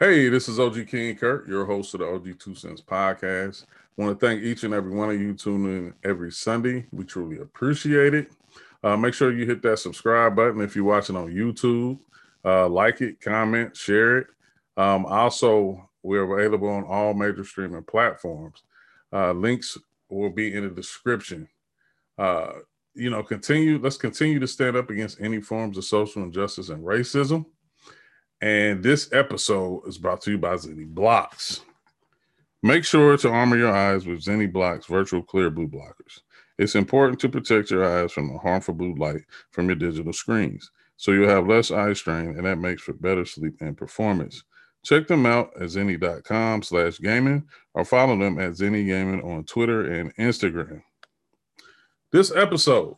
Hey, this is OG King Kurt, your host of the OG Two Cents podcast. I want to thank each and every one of you tuning in every Sunday. We truly appreciate it. Uh, make sure you hit that subscribe button if you're watching on YouTube. Uh, like it, comment, share it. Um, also, we're available on all major streaming platforms. Uh, links will be in the description. Uh, you know, continue. Let's continue to stand up against any forms of social injustice and racism. And this episode is brought to you by Zenni Blokz. Make sure to armor your eyes with Zenni Blokz virtual clear blue blockers. It's important to protect your eyes from the harmful blue light from your digital screens, so you'll have less eye strain, and that makes for better sleep and performance. Check them out at zenni.com slash gaming or follow them at Zenni Gaming on Twitter and Instagram. This episode,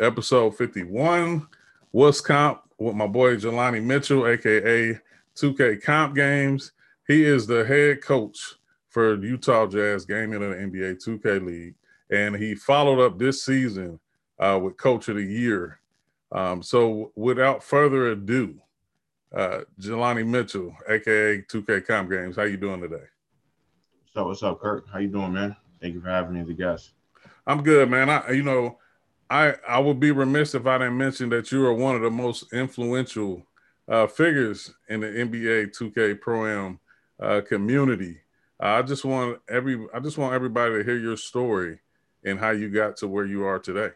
episode 51, was comp with my boy Jelani Mitchell, aka 2K Comp Games. He is the head coach for Utah Jazz Gaming in the NBA 2K League, and he followed up this season uh, with Coach of the Year. Um, so, without further ado, uh, Jelani Mitchell, aka 2K Comp Games, how you doing today? So, what's up, Kurt? How you doing, man? Thank you for having me as a guest. I'm good, man. I, you know, I I would be remiss if I didn't mention that you are one of the most influential uh, figures in the NBA 2K Pro Am uh, community. Uh, I just want every I just want everybody to hear your story and how you got to where you are today.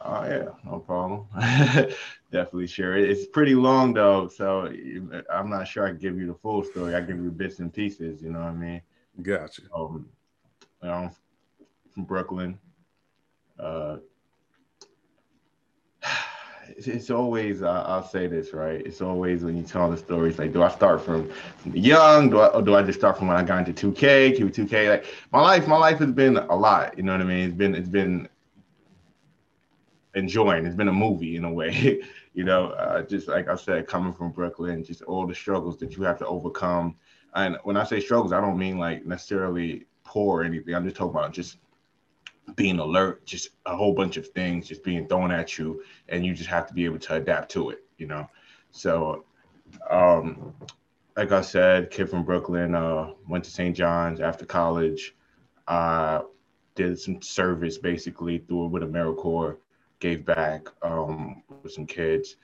Oh yeah, no problem. Definitely sure. It's pretty long though, so I'm not sure I can give you the full story. I give you bits and pieces. You know what I mean? Gotcha. Um, you I'm from Brooklyn. Uh, it's always uh, I'll say this right. It's always when you tell the stories like, do I start from young? Do I or do I just start from when I got into 2K, Q2K? Like my life, my life has been a lot. You know what I mean? It's been it's been enjoying. It's been a movie in a way. you know, uh, just like I said, coming from Brooklyn, just all the struggles that you have to overcome. And when I say struggles, I don't mean like necessarily poor or anything. I'm just talking about just being alert, just a whole bunch of things just being thrown at you, and you just have to be able to adapt to it, you know. So, um, like I said, kid from Brooklyn, uh, went to St. John's after college, uh, did some service basically through with AmeriCorps, gave back um, with some kids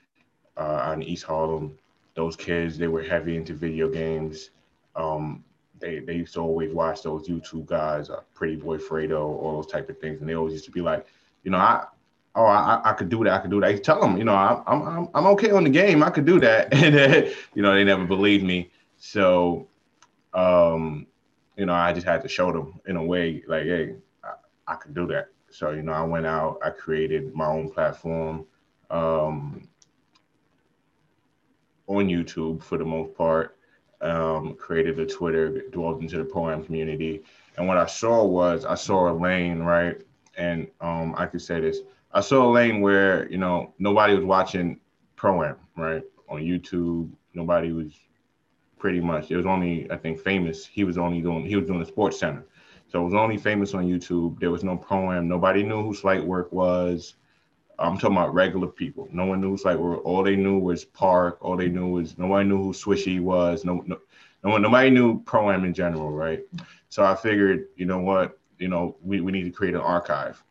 uh, on East Harlem. Those kids, they were heavy into video games. Um, they they used to always watch those YouTube guys, uh, Pretty Boy Fredo, all those type of things, and they always used to be like, you know, I oh I, I could do that, I could do that. I tell them, you know, I'm I'm I'm okay on the game, I could do that, and then, you know they never believed me. So, um, you know, I just had to show them in a way like, hey, I, I could do that. So you know, I went out, I created my own platform. Um, on YouTube for the most part um, created a Twitter, dwelled into the pro community. And what I saw was I saw a lane, right? And um, I could say this I saw a lane where, you know, nobody was watching pro am, right? On YouTube, nobody was pretty much, it was only, I think, famous. He was only doing, he was doing the sports center. So it was only famous on YouTube. There was no pro am. Nobody knew who Slight Work was. I'm talking about regular people. No one knew like all they knew was Park. All they knew was nobody knew who Swishy was. No, no, no one, nobody knew pro am in general, right? So I figured, you know what, you know, we, we need to create an archive.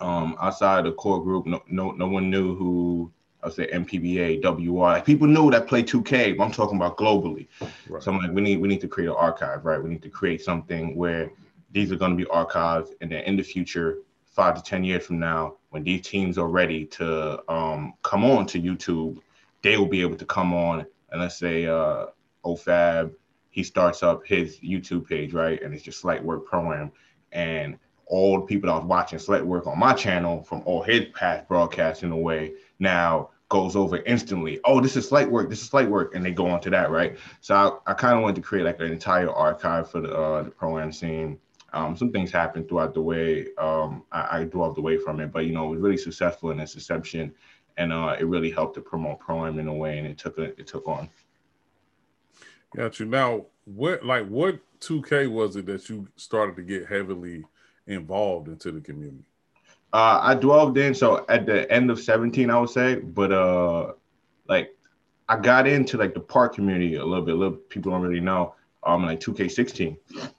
Um, outside the core group, no, no, no one knew who I would say NPBA, WR. Like people knew that play 2K, but I'm talking about globally. Right. So I'm like, we need we need to create an archive, right? We need to create something where these are going to be archived, and then in the future, five to ten years from now, when these teams are ready to um, come on to YouTube, they will be able to come on and let's say uh, OFAB, he starts up his YouTube page, right? And it's just Slight Work Pro-Am. And all the people that was watching Slight Work on my channel from all his past broadcasts in a way now goes over instantly. Oh, this is Slight Work. This is Slight Work. And they go on to that, right? So I, I kind of wanted to create like an entire archive for the, uh, the Pro-Am scene um, some things happened throughout the way. Um, I, I dwelled away from it, but you know, it was really successful in its inception, and uh, it really helped to promote pro-am in a way, and it took a, it took on. Got you. Now, what like what 2K was it that you started to get heavily involved into the community? Uh, I dwelled in so at the end of 17, I would say, but uh, like I got into like the park community a little bit. A little people don't really know. Um, like 2K16,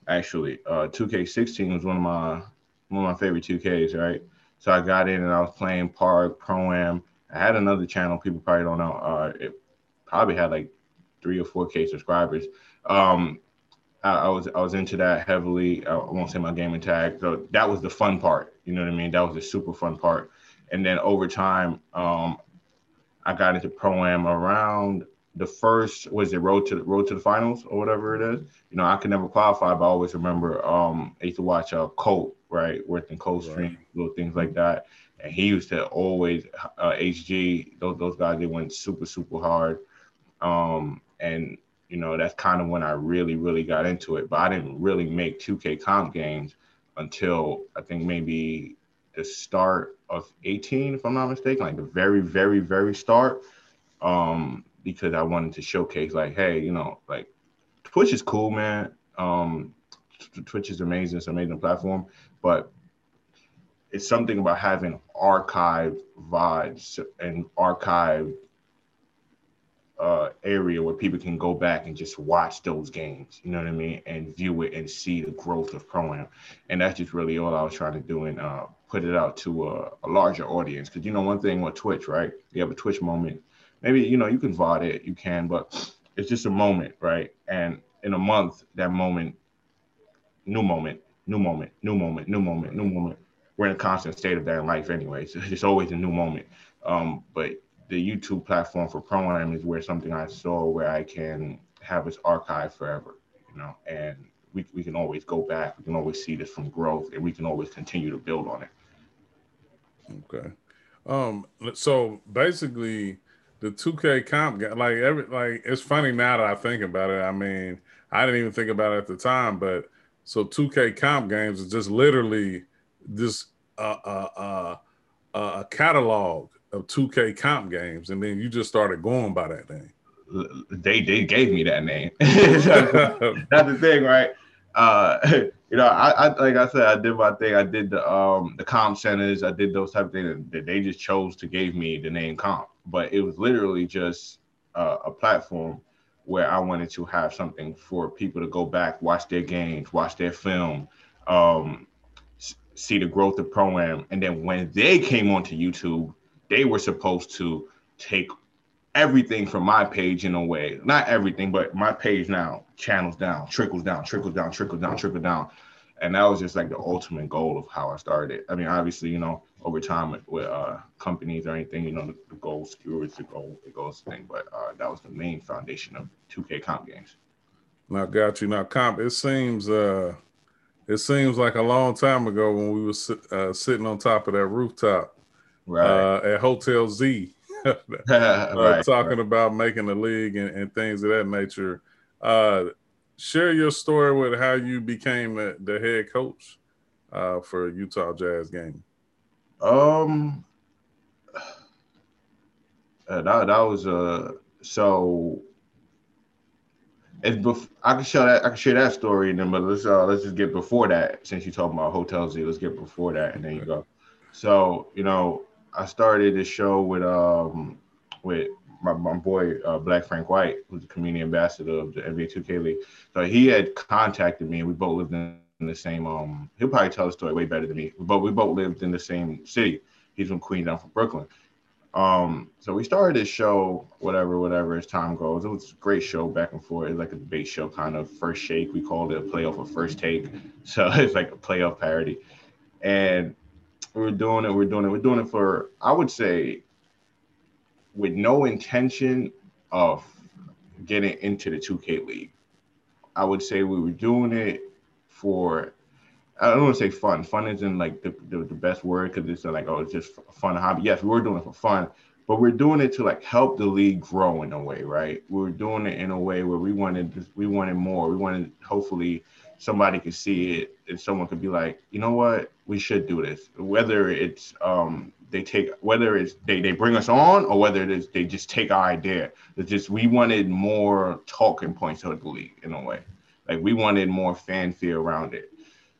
actually. Uh, 2K16 was one of my one of my favorite 2Ks, right? So I got in and I was playing Park Pro Am. I had another channel. People probably don't know. Uh, it probably had like three or four K subscribers. Um, I, I, was I was into that heavily. I won't say my gaming tag. So that was the fun part. You know what I mean? That was the super fun part. And then over time, um, I got into pro am around the first was it road to the road to the finals or whatever it is. You know, I could never qualify, but I always remember um I used to watch uh Colt, right, working right. stream, little things like that. And he used to always uh, HG, those those guys they went super, super hard. Um and you know, that's kind of when I really, really got into it. But I didn't really make 2K comp games until I think maybe the start of 18, if I'm not mistaken, like the very, very, very start. Um, because I wanted to showcase, like, hey, you know, like Twitch is cool, man. Um, Twitch is amazing, it's an amazing platform, but it's something about having archive VODs and archive uh, area where people can go back and just watch those games, you know what I mean, and view it and see the growth of pro. And that's just really all I was trying to do and uh, put it out to a, a larger audience. Because you know, one thing with Twitch, right? You have a Twitch moment. Maybe you know you can VOD it, you can, but it's just a moment, right? And in a month, that moment, new moment, new moment, new moment, new moment, new moment. We're in a constant state of that in life anyway. So it's always a new moment. Um, but the YouTube platform for pro is where something I saw where I can have its archive forever, you know, and we, we can always go back. We can always see this from growth and we can always continue to build on it. Okay. Um, so basically the 2K comp like every like it's funny now that I think about it. I mean, I didn't even think about it at the time, but so 2K comp games is just literally this uh uh uh, uh a catalog of 2K comp games, and then you just started going by that name. They they gave me that name. that's, the thing, right? Uh, you know, I, I, like I said, I did my thing. I did the um the comp centers. I did those type of things. That they just chose to give me the name comp, but it was literally just uh, a platform where I wanted to have something for people to go back, watch their games, watch their film, um, see the growth of pro am, and then when they came onto YouTube, they were supposed to take everything from my page in a way, not everything, but my page now channels down, trickles down, trickles down, trickles down, trickles down. And that was just like the ultimate goal of how I started. I mean, obviously, you know, over time with, with uh, companies or anything, you know, the, the goal skewers the goal, the goals thing. But uh, that was the main foundation of 2K comp games. Now, got you. Now, comp. It seems, uh, it seems like a long time ago when we were uh, sitting on top of that rooftop right. uh, at Hotel Z, uh, right, talking right. about making the league and, and, things of that nature. Uh, share your story with how you became the, the head coach uh, for Utah Jazz game. Um, uh, that that was uh so. It's bef- I can show that I can share that story and then, but let's uh let's just get before that since you're talking about hotels Z. Let's get before that and then you go. So you know I started this show with um with my, my boy uh, Black Frank White, who's the community ambassador of the NBA 2K League. So he had contacted me, and we both lived in the same. Um, he'll probably tell the story way better than me, but we both lived in the same city. He's from Queens, I'm from Brooklyn. Um, so we started this show, whatever, whatever as time goes. It was a great show back and forth. It was like a debate show, kind of first shake. We called it a playoff of first take. So it's like a playoff parody. And we're doing it. We're doing it. We're doing it for, I would say, with no intention of getting into the 2K league. I would say we were doing it for, I don't want to say fun. Fun isn't like the, the, the best word because it's like, oh, it's just a fun hobby. Yes, we were doing it for fun, but we're doing it to like help the league grow in a way, right? We are doing it in a way where we wanted, we wanted more. We wanted, hopefully, somebody could see it and someone could be like, you know what, we should do this. Whether it's um they take whether it's they, they bring us on or whether it is they just take our idea. It's just we wanted more talking points of the league in a way. Like we wanted more fanfare around it.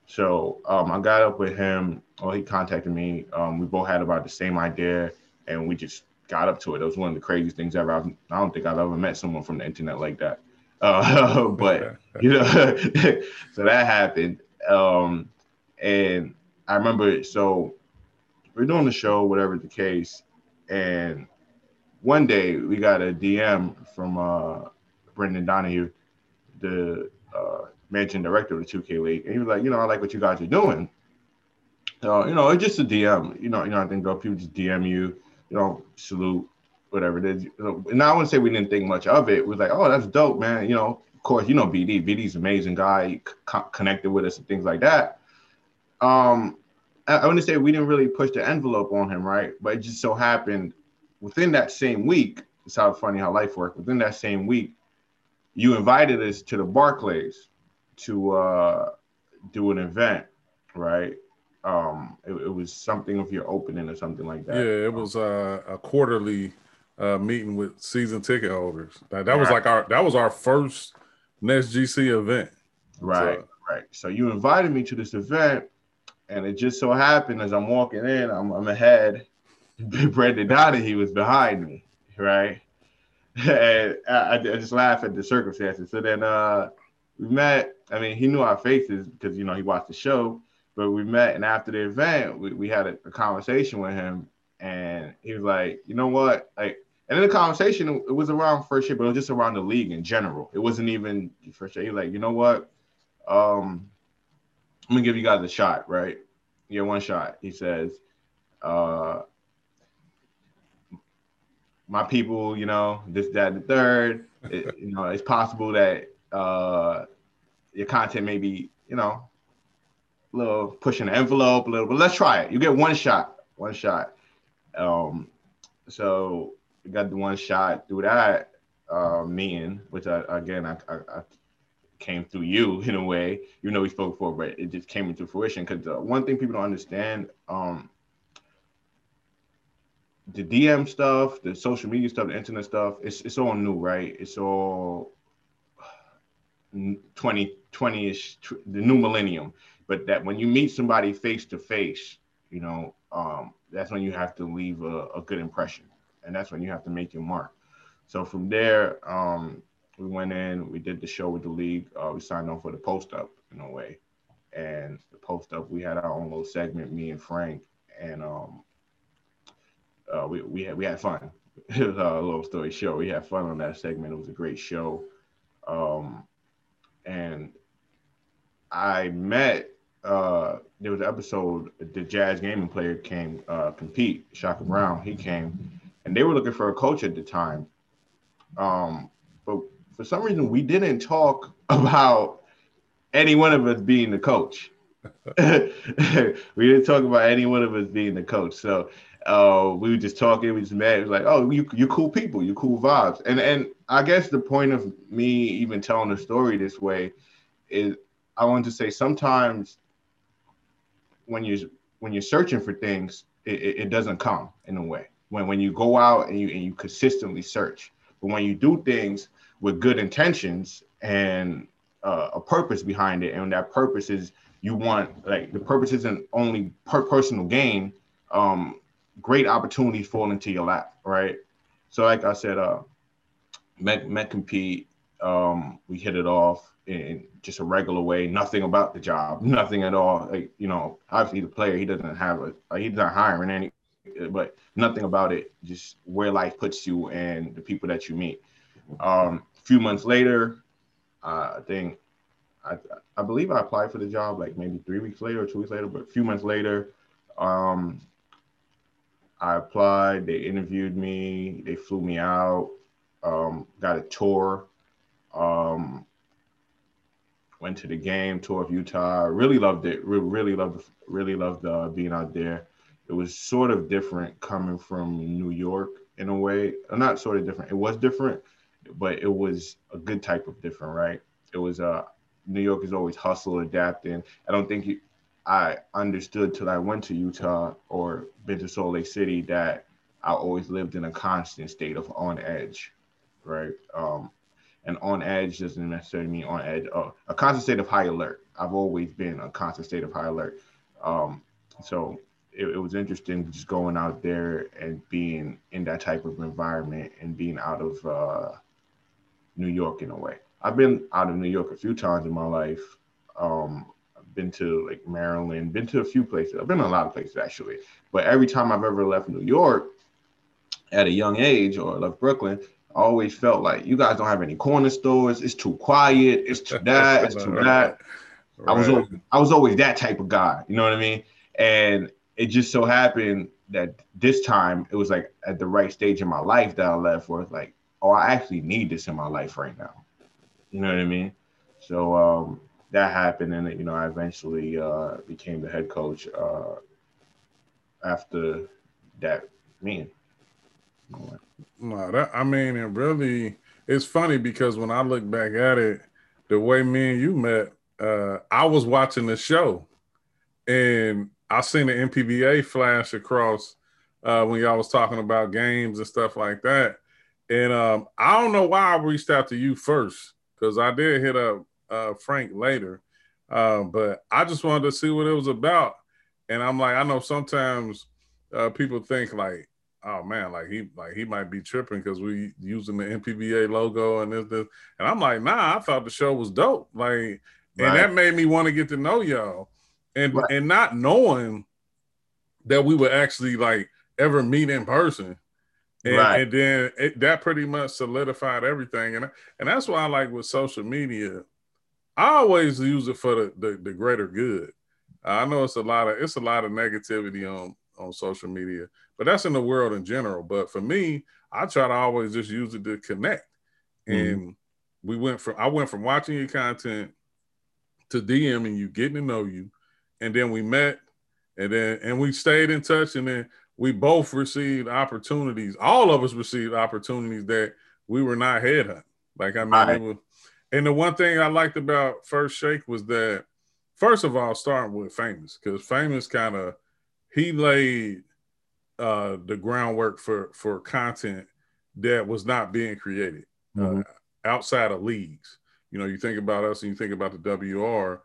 So um, I got up with him. Well, he contacted me. Um, we both had about the same idea, and we just got up to it. It was one of the craziest things ever. I've, I don't think I've ever met someone from the internet like that. Uh, but you know, so that happened. Um, and I remember, so we're doing the show, whatever the case, and one day we got a DM from uh, Brendan Donohue, the uh, managing director of the 2K League, and he was like, you know, I like what you guys are doing. Uh, you know, it's just a DM. You know, you know, I think though people just DM you, you know, salute, whatever it is. And I wouldn't say we didn't think much of it. Was like, oh, that's dope, man. You know, of course, you know BD. BD's amazing guy, co- connected with us and things like that. Um, I, I wouldn't say we didn't really push the envelope on him, right? But it just so happened within that same week. It's how funny how life works. Within that same week, you invited us to the Barclays to uh, do an event, right? Um, it, it, was something of your opening or something like that. Yeah, it was uh, a quarterly uh, meeting with season ticket holders. That, that was like our that was our first Nets GC event. Right, so, right. So you invited me to this event, and it just so happened as I'm walking in, I'm, I'm ahead. Big Brendan Donohue was behind me, right? And I, I just laugh at the circumstances. So then uh, we met. I mean, he knew our faces because you know he watched the show. But we met, and after the event, we, we had a, a conversation with him, and he was like, "You know what? Like, and in the conversation, it was around first year, but it was just around the league in general. It wasn't even first year. He was like, you know what? Um, I'm gonna give you guys a shot, right? Yeah, one shot. He says, uh, my people, you know, this, that, and the third. It, you know, it's possible that uh, your content may be, you know, a little pushing the envelope a little, but let's try it. You get one shot, one shot. Um, so we got the one shot through that uh, meeting, which I, again I, I, I, came through you in a way. You know we spoke before, but it just came into fruition. Because uh, one thing people don't understand, um, the DM stuff, the social media stuff, the internet stuff, it's it's all new, right? It's all 20 20ish the new millennium. But that when you meet somebody face to face you know um, that's when you have to leave a, a, good impression. And that's when you have to make your mark. So from there um, we went in we did the show with the league. Uh, we signed on for the post up in a way. And the post up we had our own little segment me and frank. And um, uh, we, we, had, we had fun it was a little story show we had fun on that segment it was a great show um, and I met uh, there was an episode the Jazz gaming player came uh, compete, Shaka Brown. He came, and they were looking for a coach at the time. Um, but for some reason, we didn't talk about any one of us being the coach. we didn't talk about any one of us being the coach. So uh, we were just talking. We just met. It was like, oh, you you cool people, you cool vibes. And and I guess the point of me even telling the story this way is I want to say sometimes when you when you're searching for things, it, it, doesn't come in a way. When when you go out and you and you consistently search, but when you do things with good intentions and uh, a purpose behind it, and that purpose is you want like the purpose isn't only per personal gain. Um, great opportunities fall into your lap, right? So like I said, uh, met met compete. Um, we hit it off in just a regular way, nothing about the job, nothing at all. Like, you know, obviously the player, he doesn't have a, he's not hiring any, but nothing about it, just where life puts you and the people that you meet. Um, a few months later, uh, I think, I, I believe I applied for the job like maybe three weeks later or two weeks later, but a few months later, um, I applied, they interviewed me, they flew me out, um, got a tour. Um, went to the game, tour of Utah. Really loved it. Re- really loved, really loved uh, being out there. It was sort of different coming from New York in a way. Uh, not sort of different. It was different, but it was a good type of different, right? It was uh, New York is always hustle, adapting. I don't think you, I understood till I went to Utah or been to Salt Lake City that I always lived in a constant state of on edge, right? Um, and on edge doesn't necessarily mean on edge. Oh, a constant state of high alert. I've always been a constant state of high alert. Um, so it, it was interesting just going out there and being in that type of environment and being out of uh, New York in a way. I've been out of New York a few times in my life. Um, been to like Maryland, been to a few places. I've been a lot of places actually. But every time I've ever left New York at a young age or left Brooklyn, I always felt like you guys don't have any corner stores. It's too quiet. It's too that. It's too that. Right. I was always, I was always that type of guy. You know what I mean? And it just so happened that this time it was like at the right stage in my life that I left where it's like, oh, I actually need this in my life right now. You know what I mean? So um, that happened, and you know, I eventually uh, became the head coach uh, after that meeting. No, that I mean, it really it's funny because when I look back at it, the way me and you met, uh, I was watching the show, and I seen the NPBA flash across uh, when y'all was talking about games and stuff like that. And um, I don't know why I reached out to you first because I did hit up uh, Frank later, uh, but I just wanted to see what it was about. And I'm like, I know sometimes uh, people think like, oh man, like he like he might be tripping because we using the NPBA logo and this, this. And I'm like, nah, I thought the show was dope. Like, right. and that made me want to get to know y'all and right. and not knowing that we would actually like ever meet in person. And, right. and then it, that pretty much solidified everything. And and that's why I like with social media, I always use it for the, the, the greater good. I know it's a lot of it's a lot of negativity on on social media, but that's in the world in general. But for me, I try to always just use it to connect. Mm-hmm. And we went from I went from watching your content to DMing you, getting to know you, and then we met, and then and we stayed in touch, and then we both received opportunities. All of us received opportunities that we were not headhunting. Like I mean, right. was, and the one thing I liked about First Shake was that, first of all, starting with Famous, because Famous kind of he laid uh, the groundwork for for content that was not being created mm-hmm. uh, outside of leagues. You know, you think about us and you think about the WR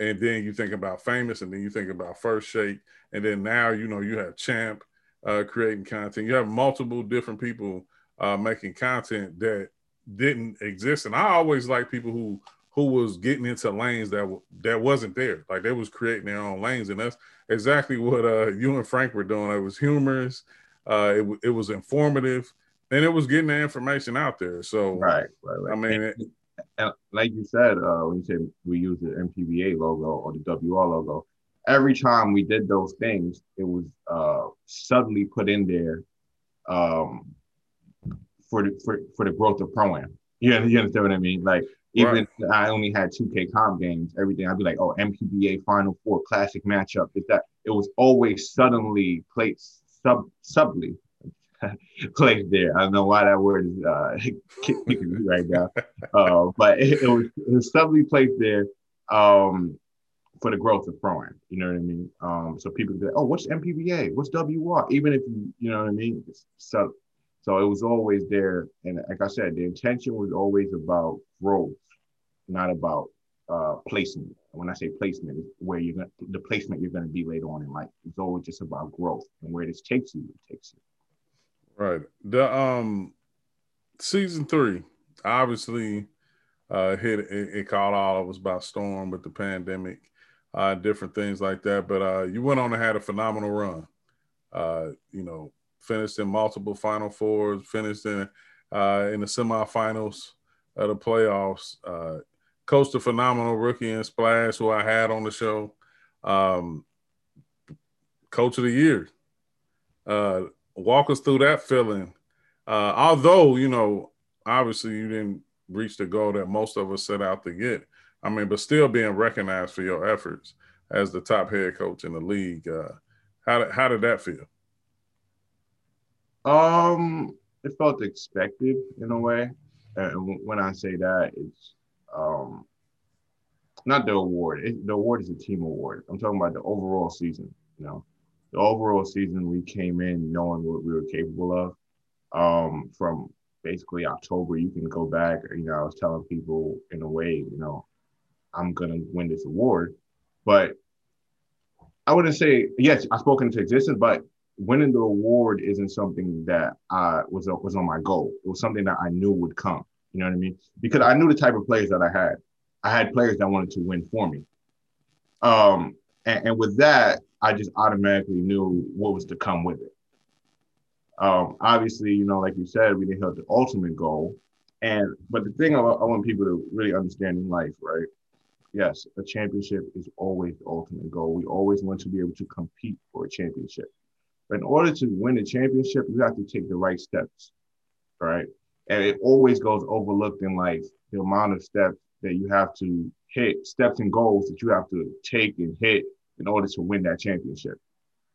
and then you think about famous and then you think about first shake and then now you know you have champ uh, creating content you have multiple different people uh, making content that didn't exist. And i always like people who who was getting into lanes that that wasn't there. Like they was creating their own lanes. And that's exactly what uh, you and frank were doing. It was humorous. Uh, it, it was informative. And it was getting the information out there. So right, right, right. i mean it, and like you said, uh, when you said we used the NPBA logo or the WR logo, every time we did those things, it was uh, suddenly put in there um, for the for, for the growth of pro am. You, you understand what I mean? Like even right. I only had 2K comp games, everything I'd be like, oh, NPBA Final Four classic matchup. Is that it was always suddenly placed sub subly placed there. I don't know why that word is uh, kicking me right now, uh, but it, it, was, it was subtly placed there um, for the growth of throwing. You know what I mean? Um, so people say, "Oh, what's NPBA? What's WR?" Even if you, you know what I mean. So, so it was always there, and like I said, the intention was always about growth, not about uh, placement. When I say placement, where you're going the placement you're going to be later on in life. It's always just about growth and where this takes you. It takes you. Right. The um season three obviously uh hit it, it caught all of us by storm with the pandemic, uh different things like that. But uh you went on and had a phenomenal run. Uh, you know, finished in multiple final fours, finished in uh in the semifinals of the playoffs. Uh coached a phenomenal rookie in Splash, who I had on the show. Um coach of the year. Uh walk us through that feeling. Uh, although you know, obviously you didn't reach the goal that most of us set out to get. I mean, but still being recognized for your efforts as the top head coach in the league. Uh, how did how did that feel? Um, it felt expected in a way. And when I say that, it's um, not the award. It, the award is a team award. I'm talking about the overall season. You know, the overall season, we came in knowing what we were capable of. Um, from basically October, you can go back. You know, I was telling people in a way, you know, I'm gonna win this award, but I wouldn't say yes. I spoke into existence, but winning the award isn't something that I was was on my goal. It was something that I knew would come. You know what I mean? Because I knew the type of players that I had. I had players that wanted to win for me. Um, and, and with that, I just automatically knew what was to come with it. Um, obviously, you know, like you said, we didn't hit the ultimate goal. And but the thing I, I want people to really understand in life, right? Yes, a championship is always the ultimate goal. We always want to be able to compete for a championship. In order to win a championship, you have to take the right steps, right? And it always goes overlooked in life the amount of steps that you have to hit, steps and goals that you have to take and hit in order to win that championship.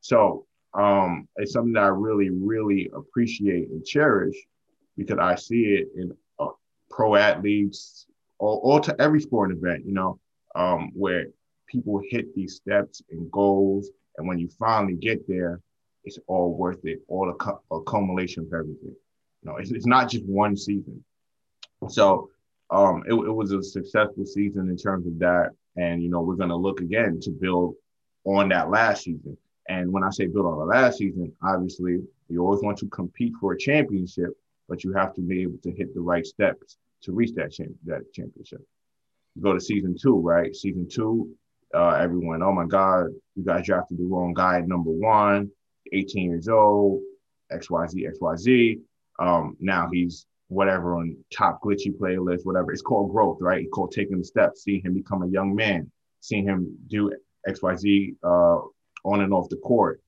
So um, it's something that I really, really appreciate and cherish because I see it in uh, pro athletes all, or to every sporting event, you know, um, where people hit these steps and goals. And when you finally get there, it's all worth it, all a, accumulation of everything. You know, it's, it's not just one season. So um, it, it was a successful season in terms of that. And, you know, we're going to look again to build on that last season. And when I say build on the last season, obviously you always want to compete for a championship, but you have to be able to hit the right steps to reach that, that championship. You go to season two, right? Season two, uh, everyone, oh my God, you guys drafted the wrong guy at number one, 18 years old, XYZ, XYZ. Um, now he's whatever on top glitchy playlist, whatever. It's called growth, right? It's called taking the steps, seeing him become a young man, seeing him do XYZ uh, on and off the court.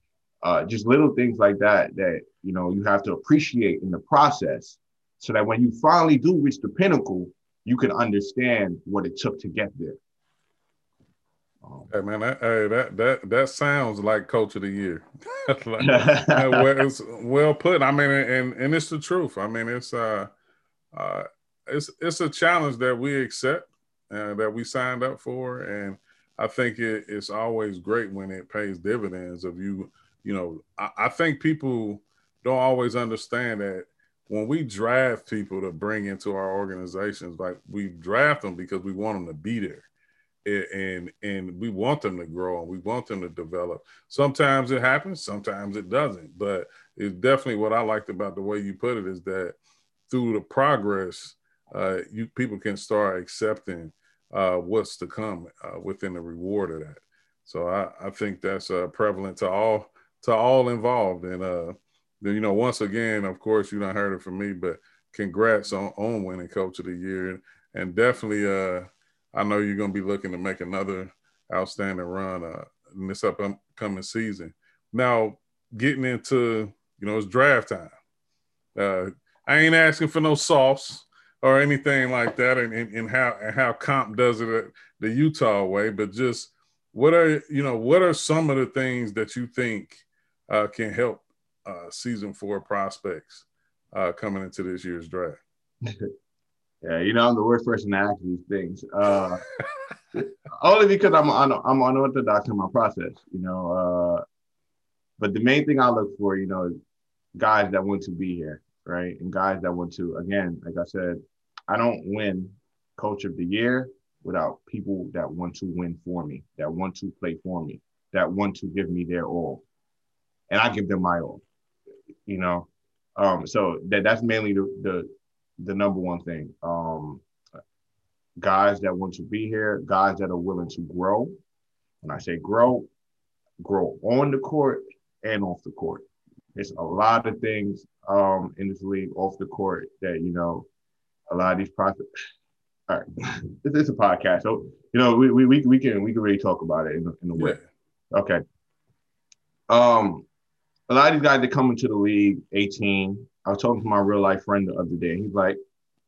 Uh, just little things like that that you know you have to appreciate in the process, so that when you finally do reach the pinnacle, you can understand what it took to get there. Um, hey man, that, hey, that that that sounds like coach of the year. like, well, it's well put. I mean, and and it's the truth. I mean, it's uh, uh, it's it's a challenge that we accept, uh, that we signed up for, and I think it, it's always great when it pays dividends. Of you, you know, I, I think people don't always understand that when we draft people to bring into our organizations, like we draft them because we want them to be there and and we want them to grow and we want them to develop. Sometimes it happens, sometimes it doesn't. But it's definitely what I liked about the way you put it is that through the progress, uh, you people can start accepting uh, what's to come uh, within the reward of that. So I, I think that's uh, prevalent to all to all involved. And uh, you know, once again, of course, you don't heard it from me, but congrats on, on winning Coach of the Year, and definitely, uh, I know you're going to be looking to make another outstanding run uh, in this upcoming season. Now, getting into you know, it's draft time. Uh, I ain't asking for no sauce or anything like that, and, and, and how and how comp does it the Utah way, but just what are you know what are some of the things that you think uh, can help uh, season four prospects uh, coming into this year's draft? yeah, you know I'm the worst person to ask these things. Uh, only because I'm on I'm unorthodox in my process, you know. Uh, but the main thing I look for, you know, guys that want to be here, right, and guys that want to, again, like I said, I don't win coach of the year without people that want to win for me, that want to play for me, that want to give me their all. And I give them my all. You know? Um, so that that's mainly the the, the number one thing. Um, guys that want to be here, guys that are willing to grow. When I say grow, grow on the court and off the court. It's a lot of things um, in this league off the court that you know a lot of these prospects. All right, it's, is a podcast, so you know we, we, we can we can really talk about it in, in a way. Yeah. Okay. Um, a lot of these guys that come into the league, 18. I was talking to my real life friend the other day. He's like,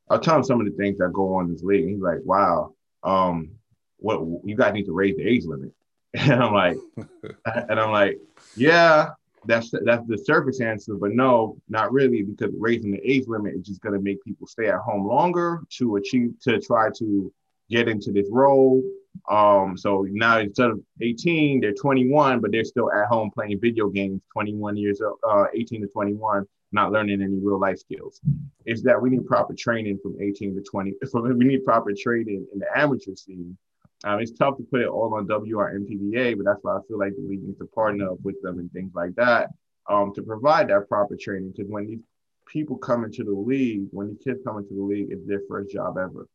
I'll tell him some of the things that go on in this league. He's like, wow, um, what you guys need to raise the age limit. And I'm like, and I'm like, yeah, that's that's the surface answer, but no, not really, because raising the age limit is just going to make people stay at home longer to achieve to try to get into this role. Um, so now instead of 18, they're 21, but they're still at home playing video games. 21 years old, uh, 18 to 21, not learning any real life skills. Is that we need proper training from 18 to 20. So we need proper training in the amateur scene Um, it's tough to put it all on WR NPBA, but that's why I feel like the league needs to partner up with them and things like that um, to provide that proper training. Because when these people come into the league, when the kids come into the league, it's their first job ever,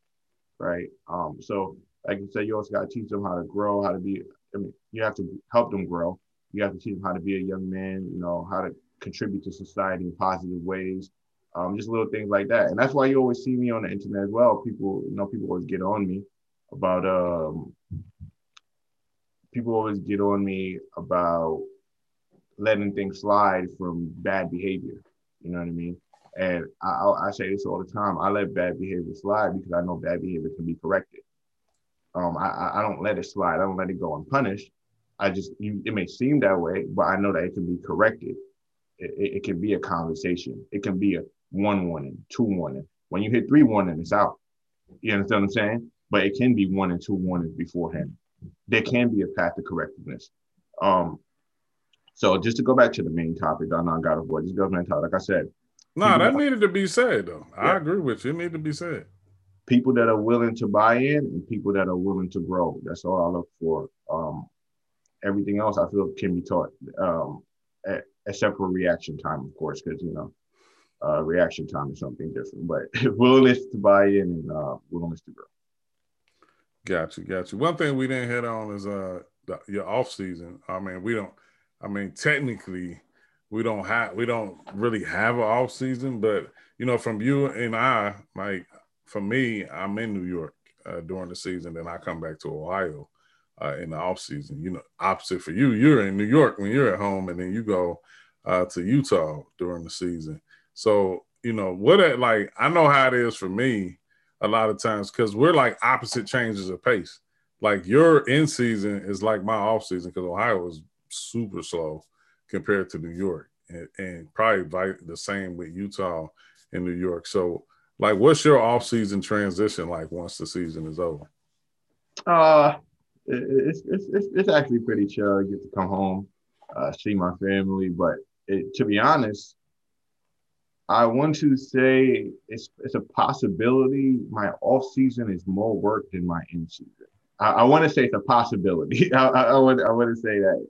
right? Um, so, like you said, you also got to teach them how to grow, how to be. I mean, you have to help them grow. You have to teach them how to be a young man. You know how to contribute to society in positive ways. Um, just little things like that, and that's why you always see me on the internet as well. People, you know, people always get on me about um, people always get on me about letting things slide from bad behavior. You know what I mean? And I, I say this all the time. I let bad behavior slide because I know bad behavior can be corrected. Um, I, I don't let it slide. I don't let it go unpunished. I just, you, it may seem that way, but I know that it can be corrected. It, it, can be a conversation. It can be a one warning, two warning. When you hit three warning, it's out. You understand what I'm saying? But it can be one and two warnings beforehand. There can be a path to correctiveness. Um, so just to go back to the main topic, I know I got avoid this government topic. Like I said, no, nah, that needed to be said though. Yeah. I agree with you. It needed to be said. People that are willing to buy in and people that are willing to grow. That's all I look for. Um, everything else I feel can be taught, um, except for reaction time, of course, because you know, uh, reaction time is something different. But willingness to buy in and uh, willingness to grow. Got you, got you. One thing we didn't hit on is uh the, your off season. I mean, we don't. I mean, technically, we don't have we don't really have an off season, but you know, from you and I, like for me, I'm in New York uh, during the season, then I come back to Ohio uh, in the off season. You know, opposite for you, you're in New York when you're at home, and then you go uh, to Utah during the season. So you know what? It, like I know how it is for me a lot of times because we're like opposite changes of pace. Like your in season is like my off season because Ohio is super slow compared to New York, and, and probably the same with Utah and New York. So, like, what's your off season transition like once the season is over? Uh, it's it's it's, it's actually pretty chill. I get to come home, uh, see my family, but it, to be honest, I want to say it's it's a possibility. My off season is more work than my in season. I, I want to say it's a possibility. I, I, I want I want to say that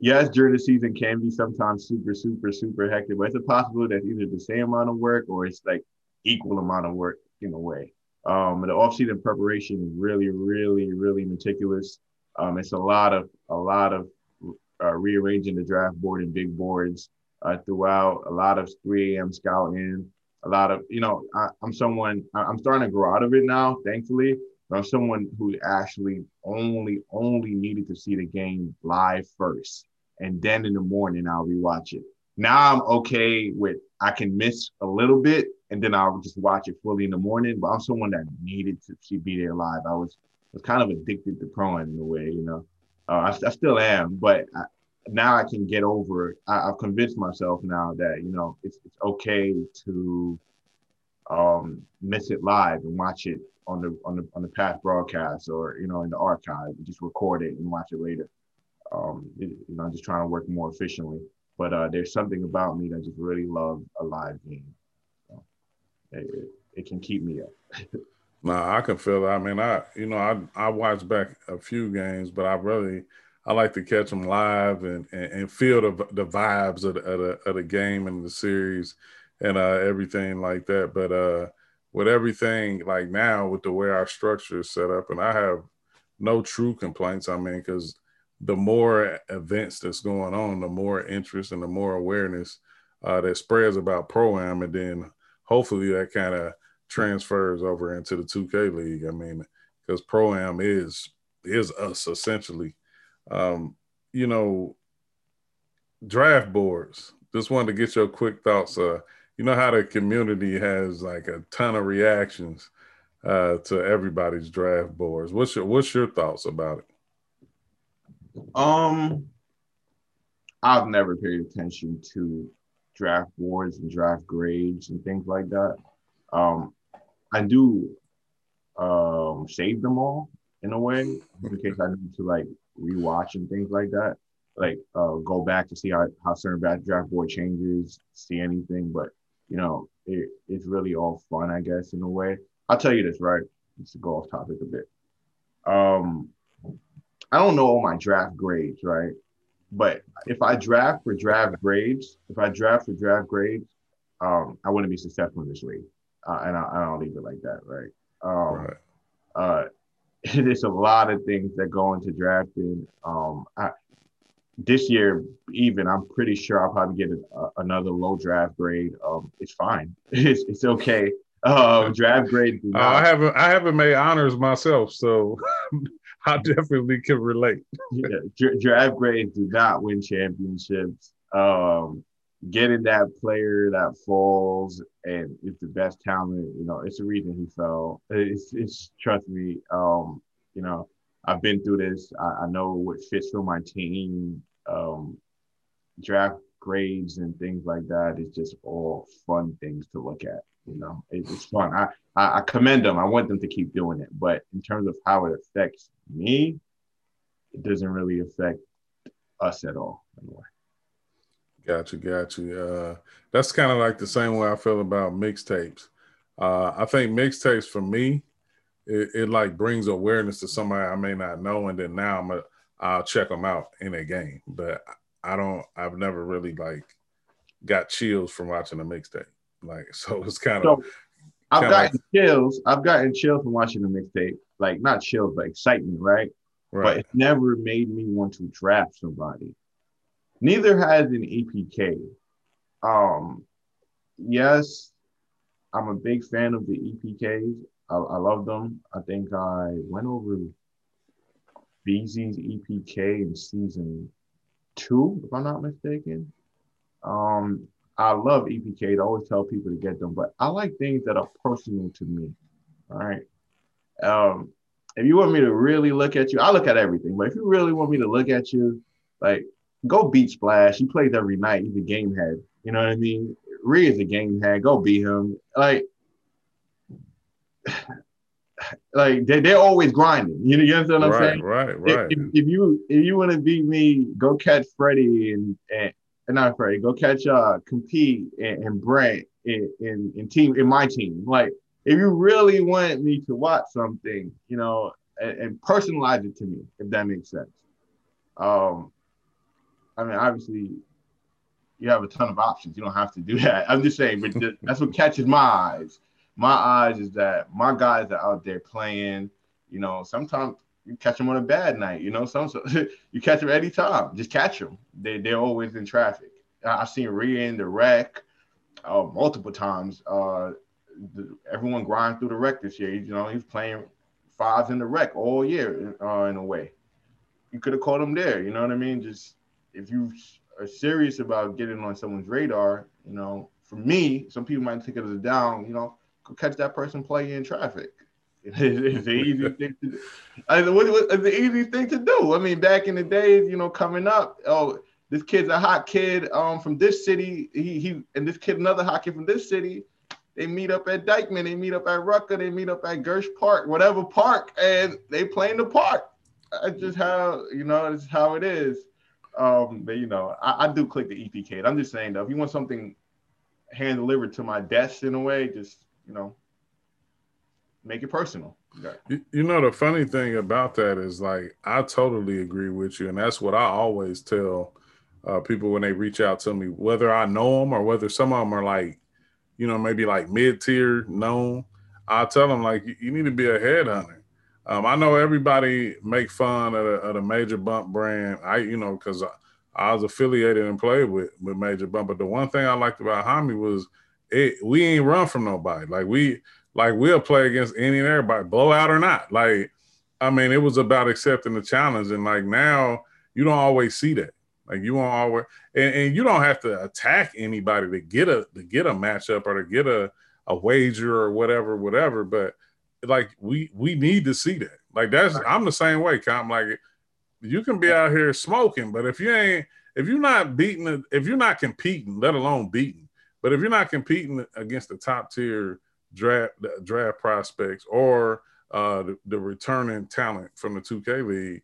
yes, during the season can be sometimes super, super, super hectic, but it's a possibility that either the same amount of work or it's like equal amount of work in a way. Um, the off-season preparation is really, really, really meticulous. Um, it's a lot of a lot of uh, rearranging the draft board and big boards uh, throughout. A lot of 3 a.m. scouting. A lot of you know, I, I'm someone I'm starting to grow out of it now, thankfully. But I'm someone who actually only only needed to see the game live first and then in the morning I'll rewatch it. Now I'm okay with I can miss a little bit and then I'll just watch it fully in the morning. But I'm someone that needed to be there live. I was was kind of addicted to crowing in a way, you know. Uh, I, I, still am, but I, now I can get over it. I, have convinced myself now that you know it's it's okay to um, miss it live and watch it on the on the on the past broadcast or you know in the archive. and Just record it and watch it later um, you know, I'm just trying to work more efficiently. But uh, there's something about me that just really love a live game. It, it, can keep me up. nah, I can feel that. I mean, I you know I I watch back a few games, but I really I like to catch them live and and, and feel the the vibes of the, of the, of the game and the series and uh, everything like that. But uh, with everything like now with the way our structure is set up, and I have no true complaints. I mean, because the more events that's going on, the more interest and the more awareness uh, that spreads about pro am, and then hopefully that kind of transfers over into the 2K league. I mean, because pro am is is us essentially. Um, you know, draft boards. Just wanted to get your quick thoughts. Uh, you know how the community has like a ton of reactions uh, to everybody's draft boards. What's your What's your thoughts about it? Um, I've never paid attention to draft boards and draft grades and things like that. Um, I do um, save them all in a way in case I need to like rewatch and things like that. Like uh, go back to see how, how certain draft board changes, see anything. But you know, it, it's really all fun, I guess, in a way. I'll tell you this, right? Just to go off topic a bit. um, I don't know all my draft grades, right? But if I draft for draft grades, if I draft for draft grades, um, I wouldn't be successful in this league. Uh, and I, don't leave it like that, right? Um, right. Uh, there's a lot of things that go into drafting. Um, I, this year, even I'm pretty sure I'll probably get a, a, another low draft grade. Um, it's fine. It's, it's okay. Um, draft grade. Uh, I haven't I haven't made honors myself, so I definitely can relate. yeah, draft grades do not win championships. Um, getting that player that falls and is the best talent, you know, it's the reason he fell. It's, it's trust me, um, you know, I've been through this. I, I know what fits for my team. Um, draft grades and things like that is just all fun things to look at. You know, it's fun. I, I, I commend them. I want them to keep doing it. But in terms of how it affects me, it doesn't really affect us at all. Anyway. Gotcha, gotcha. Uh, that's kind of like the same way I feel about mixtapes. Uh, I think mixtapes for me, it, it, like brings awareness to somebody I may not know, and then now I'm a, I'll check them out in a game. But I don't. I've never really like got chills from watching a mixtape. Like so, it's kind of. So, I've gotten like, chills. I've gotten chills from watching the mixtape. Like not chills, but excitement, right? Right. But it never made me want to draft somebody. Neither has an EPK. Um, yes, I'm a big fan of the EPKs. I, I love them. I think I went over BZ's EPK in season two, if I'm not mistaken. Um, I love EPK. I always tell people to get them, but I like things that are personal to me. All right. Um, if you want me to really look at you, I look at everything. But if you really want me to look at you, like go beat Splash. He plays every night. He's a game head. You know what I mean? Ree is a game head. Go beat him. Like, like they, they're always grinding. You know, you understand what I'm right, saying? Right, right, if, if, you if you want to beat me, go catch Freddie and and, and not Freddie. Go catch uh compete and, and Brent in, in in team in my team. Like if you really want me to watch something, you know, and, and personalize it to me, if that makes sense. Um, I mean, obviously, you have a ton of options. You don't have to do that. I'm just saying, but that's what catches my eyes. My eyes is that my guys are out there playing. You know, sometimes you catch them on a bad night. You know, some so, you catch them anytime. Just catch them. They they're always in traffic. I've seen Rhea in the rec uh, multiple times. Uh, the, everyone grind through the rec this year. You know, he's playing fives in the rec all year uh, in a way. You could have caught him there. You know what I mean? Just if you are serious about getting on someone's radar, you know, for me, some people might take it as a down, you know, go catch that person playing in traffic. It's the easy thing to do. I mean, what, what, it's the easy thing to do. I mean, back in the days, you know, coming up, oh, this kid's a hot kid um, from this city. He, he and this kid, another hot kid from this city. They meet up at Dyckman, they meet up at Rucker, they meet up at Gersh Park, whatever park, and they play in the park. That's just how you know. It's how it is. Um, but you know, I, I do click the EPK. I'm just saying though, if you want something hand delivered to my desk in a way, just you know, make it personal. You, you know, the funny thing about that is like I totally agree with you, and that's what I always tell uh, people when they reach out to me, whether I know them or whether some of them are like, you know, maybe like mid tier known. I tell them like you need to be a headhunter. Um, I know everybody make fun of the, of the Major Bump brand. I, you know, because I, I, was affiliated and played with with Major Bump. But the one thing I liked about Hami was it. We ain't run from nobody. Like we, like we'll play against any and everybody, blowout or not. Like, I mean, it was about accepting the challenge. And like now, you don't always see that. Like you won't always, and, and you don't have to attack anybody to get a to get a matchup or to get a a wager or whatever, whatever. But like we we need to see that. Like that's. I'm the same way. I'm like you can be out here smoking, but if you ain't if you're not beating if you're not competing, let alone beating, but if you're not competing against the top tier draft draft prospects or uh, the, the, returning talent from the 2K league,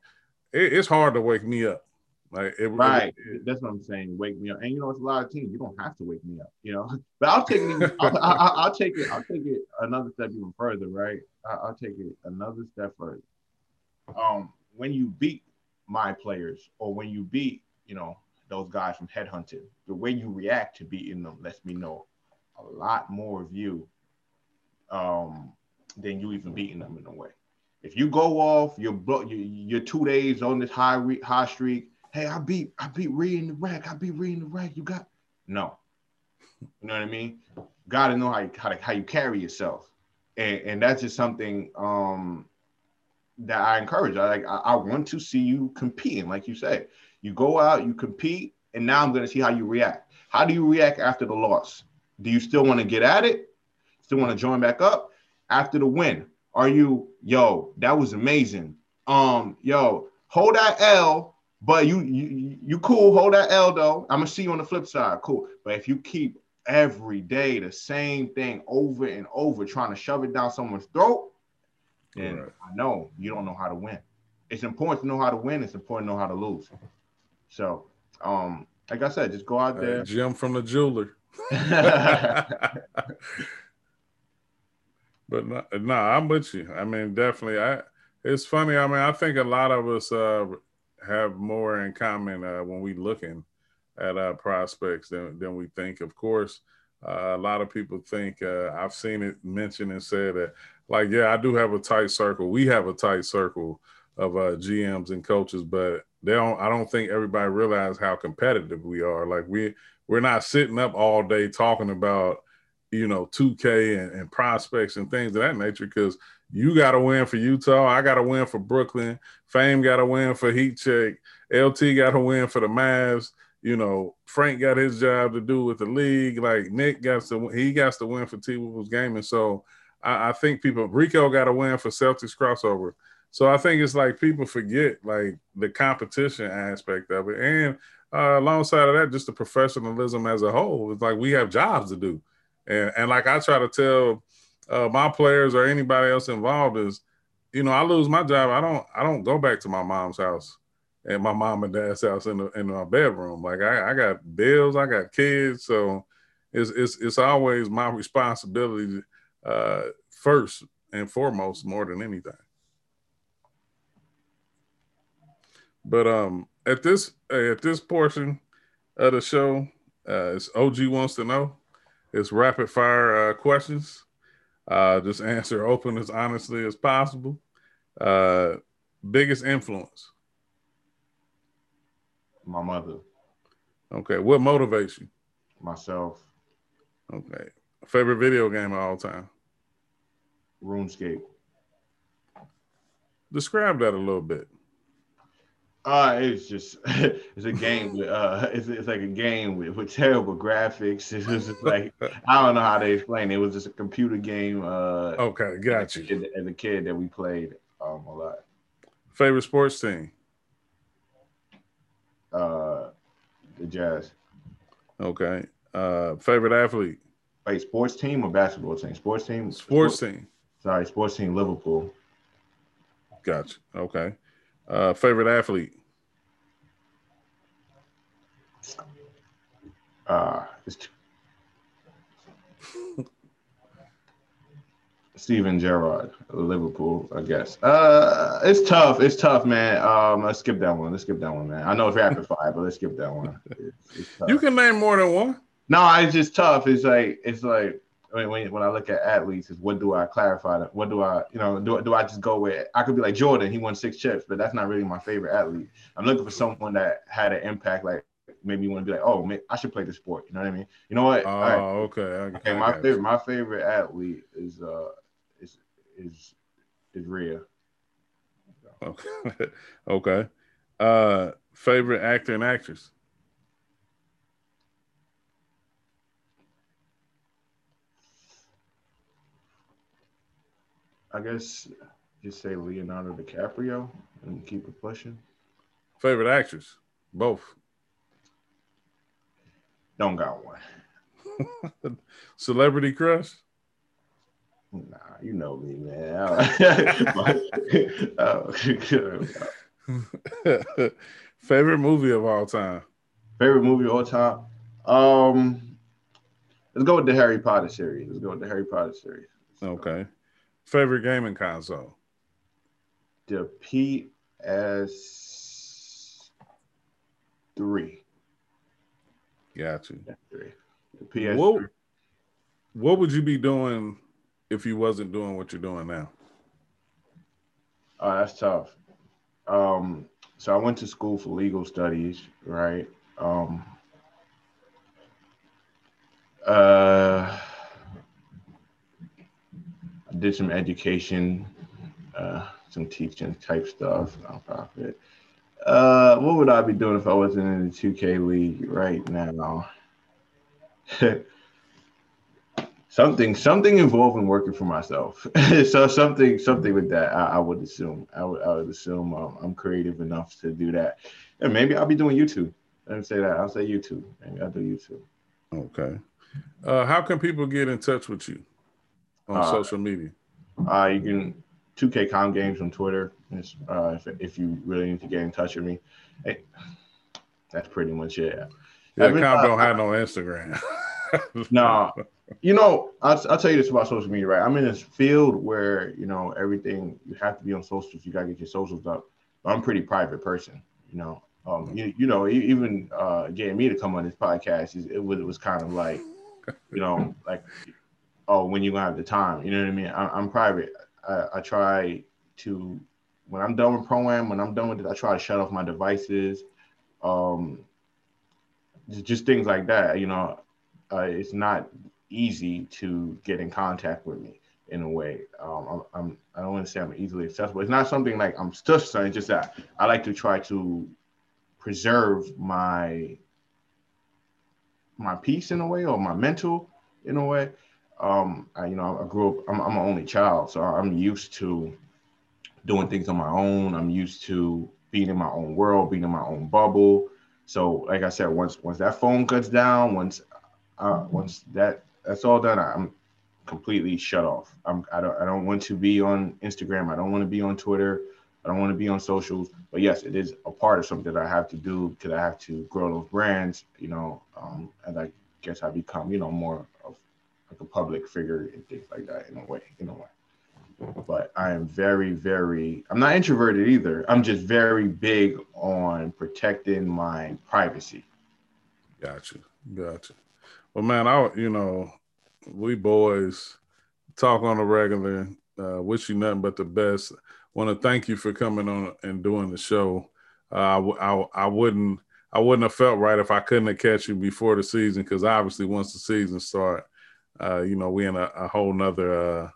it, it's hard to wake me up. Like it, right, it, that's what I'm saying. Wake me up, and you know it's a lot of teams. You don't have to wake me up, you know. But I'll take it. I'll, I'll, I'll, take it. I'll take it another step even further. Right, I'll, I'll take it another step further. um, when you beat my players or when you beat, you know, those guys from headhunting, the way you react to beating them lets me know a lot more of you um, than you even beating them in a way. If you go off, you're you're two days on this high re- high streak. Hey, I beat I beat Reed in the rack. I beat Reed in the rack. You got no. You know what I mean? Got to know how you, how, to, how you carry yourself, and, and that's just something um, that I encourage. I like I, I want to see you competing, like you said. You go out, you compete, and now I'm going to see how you react. How do you react after the loss? Do you still want to get at it? Still want to join back up after the win? Are you, yo, that was amazing. Um, yo, hold that L, but you you you cool, hold that L though. I'm gonna see you on the flip side. Cool. But if you keep every day the same thing over and over, trying to shove it down someone's throat, then right. I know you don't know how to win. It's important to know how to win, it's important to know how to lose. So um, like I said, just go out there. Jim from the jeweler. but no, I'm with you. I mean, definitely. I it's funny. I mean, I think a lot of us uh, have more in common uh, when we looking at our prospects than than we think. Of course, uh, a lot of people think uh, I've seen it mentioned and said that, like, yeah, I do have a tight circle. We have a tight circle of uh, GMs and coaches, but they don't. I don't think everybody realize how competitive we are. Like we we're not sitting up all day talking about you know 2K and, and prospects and things of that nature because you got to win for Utah. I got to win for Brooklyn. Fame got to win for Heat Check. LT got to win for the Mavs. You know, Frank got his job to do with the league. Like Nick got to he got to win for T Wolves gaming. So I, I think people Rico got to win for Celtics crossover. So I think it's like people forget like the competition aspect of it, and uh, alongside of that, just the professionalism as a whole. It's like we have jobs to do, and and like I try to tell uh, my players or anybody else involved is, you know, I lose my job, I don't I don't go back to my mom's house and my mom and dad's house in the in my bedroom. Like I, I got bills, I got kids, so it's it's it's always my responsibility uh, first and foremost more than anything. But um, at this at this portion of the show, uh, it's OG wants to know. It's rapid fire uh, questions. Uh, just answer open as honestly as possible. Uh, biggest influence. My mother. Okay. What motivates you? Myself. Okay. Favorite video game of all time? RuneScape. Describe that a little bit. Uh, it's just it's a game with uh it's, it's like a game with, with terrible graphics. It was just like I don't know how to explain it. It was just a computer game. Uh okay, got you. As a, as a kid that we played um a lot. Favorite sports team? Uh the Jazz. Okay. Uh favorite athlete? Wait, sports team or basketball team? Sports team? Sports, sports team. Sorry, sports team Liverpool. Gotcha. Okay. Uh, favorite athlete? Uh, it's Steven Gerrard, Liverpool, I guess. Uh, it's tough. It's tough, man. Um, let's skip that one. Let's skip that one, man. I know it's rapid fire, but let's skip that one. It's, it's you can name more than one. No, it's just tough. It's like it's like when, when, when I look at athletes, is what do I clarify? What do I, you know, do, do I just go with? I could be like Jordan, he won six chips, but that's not really my favorite athlete. I'm looking for someone that had an impact, like maybe you want to be like, oh, man, I should play the sport. You know what I mean? You know what? Oh, right. okay. Okay, I my favorite, you. my favorite athlete is uh is is is Rhea. Okay. okay. Uh, favorite actor and actress. I guess just say Leonardo DiCaprio and keep it pushing. Favorite actress? Both. Don't got one. Celebrity crush? Nah, you know me, man. Favorite movie of all time? Favorite movie of all time? Um, let's go with the Harry Potter series. Let's go with the Harry Potter series. Okay. Favorite gaming console? the PS three. Got you. The PS. What, what would you be doing if you wasn't doing what you're doing now? Oh, that's tough. Um, so I went to school for legal studies, right? Um, uh, did some education, uh, some teaching type stuff, nonprofit. Uh, what would I be doing if I wasn't in the 2K league right now? something something involving working for myself. So something something with that i, I would assume. I would, I would assume um, i'm creative enough to do that. And maybe i'll be doing youtube. Let me say that. I'll say youtube. Maybe i'll do youtube. Okay. Uh, how can people get in touch with you on uh, social media uh, you can 2k com games on twitter uh, if, if you really need to get in touch with me hey, that's pretty much it yeah, com don't have no instagram no you know, I'll, I'll tell you this about social media, right? I'm in this field where, you know, everything you have to be on socials. You got to get your socials up. I'm a pretty private person, you know. Um, you, you know, even uh, getting me to come on this podcast, it was, it was kind of like, you know, like, oh, when you gonna have the time? You know what I mean? I, am private. I, I try to, when I'm done with pro am, when I'm done with it, I try to shut off my devices. Um, just, things like that. You know, uh, it's not easy to get in contact with me in a way. Um, I'm, I'm, I don't want to say I'm easily accessible. It's not something like I'm stush, it's just that I like to try to preserve my my peace in a way or my mental in a way. Um, I, you know, I grew up, I'm, I'm an only child, so I'm used to doing things on my own. I'm used to being in my own world, being in my own bubble. So, like I said, once once that phone cuts down, once uh, once that that's all done. I'm completely shut off. I'm I don't I don't want to be on Instagram. I don't want to be on Twitter. I don't want to be on socials. But yes, it is a part of something that I have to do because I have to grow those brands. You know, um, and I guess I become you know more of like a public figure and things like that in a way. In a way. But I am very, very, I'm not introverted either. I'm just very big on protecting my privacy. Gotcha. Gotcha. Well, man, I you know, we boys talk on a regular. Uh, wish you nothing but the best. Want to thank you for coming on and doing the show. Uh, I, I, I wouldn't I wouldn't have felt right if I couldn't have catch you before the season because obviously once the season start, uh, you know, we're in a, a whole nother uh,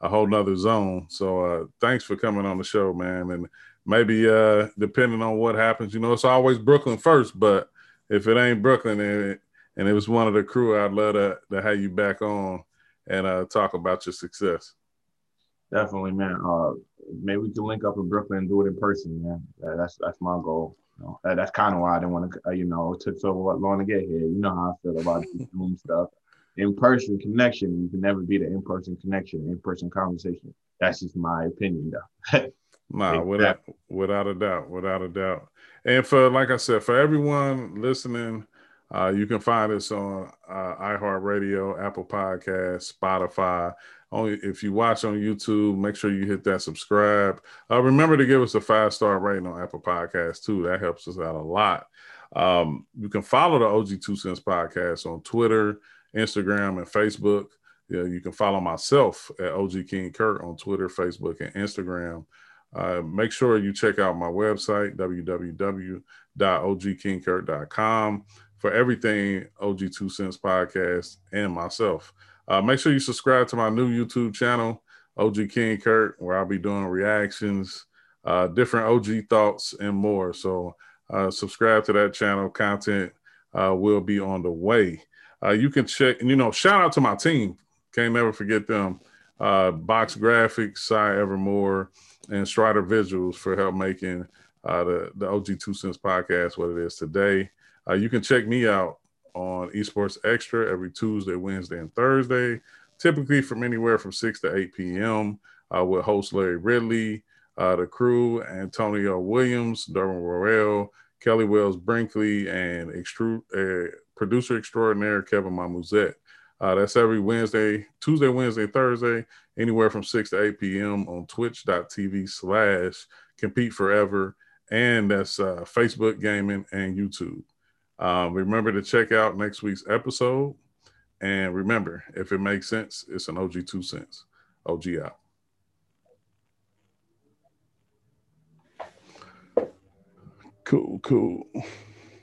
a whole nother zone. So uh, thanks for coming on the show, man. And maybe uh, depending on what happens, you know, it's always Brooklyn first, but if it ain't Brooklyn, it, and it was one of the crew. I'd love to, to have you back on and uh, talk about your success. Definitely, man. Uh, maybe we can link up in Brooklyn and do it in person, man. That's that's my goal. You know, that, that's kind of why I didn't want to. Uh, you know, it took so long to get here. You know how I feel about Zoom stuff. In person connection, you can never beat the in person connection, in person conversation. That's just my opinion, though. nah, exactly. without without a doubt, without a doubt. And for like I said, for everyone listening uh, you can find us on uh, iHeartRadio, Apple Podcast, Spotify. Only if you watch on YouTube, make sure you hit that subscribe. Uh, remember to give us a five star rating on Apple Podcasts too. That helps us out a lot. Um, you can follow the OG Two Cents Podcast on Twitter, Instagram, and Facebook. Yeah, you can follow myself at OG King Kurt on Twitter, Facebook, and Instagram. Uh, make sure you check out my website, www.ogkingkurt.com for everything OG Two Cents podcast and myself. Uh, make sure you subscribe to my new YouTube channel, OG King Kurt, where I'll be doing reactions, uh, different OG thoughts, and more. So uh, subscribe to that channel. Content uh, will be on the way. Uh, you can check, and you know, shout out to my team. Can't never forget them. Uh, Box Graphics, Cy Evermore, and Strider Visuals for help making the the OG Two Cents podcast what it is today. Uh, you can check me out on Esports Extra every Tuesday, Wednesday, and Thursday, typically from anywhere from 6 to 8 p.m. Uh, with host Larry Ridley, uh, the crew, Antonio Williams, Derwin Royale, Kelly Wells Brinkley, and extru- uh, producer extraordinaire Kevin Mamuzet. Uh, that's every Wednesday, Tuesday, Wednesday, Thursday, anywhere from 6 to 8 p.m. on twitch.tv slash compete forever. And that's uh, Facebook gaming and YouTube. Uh, remember to check out next week's episode. And remember, if it makes sense, it's an OG two cents. OG out. Cool, cool.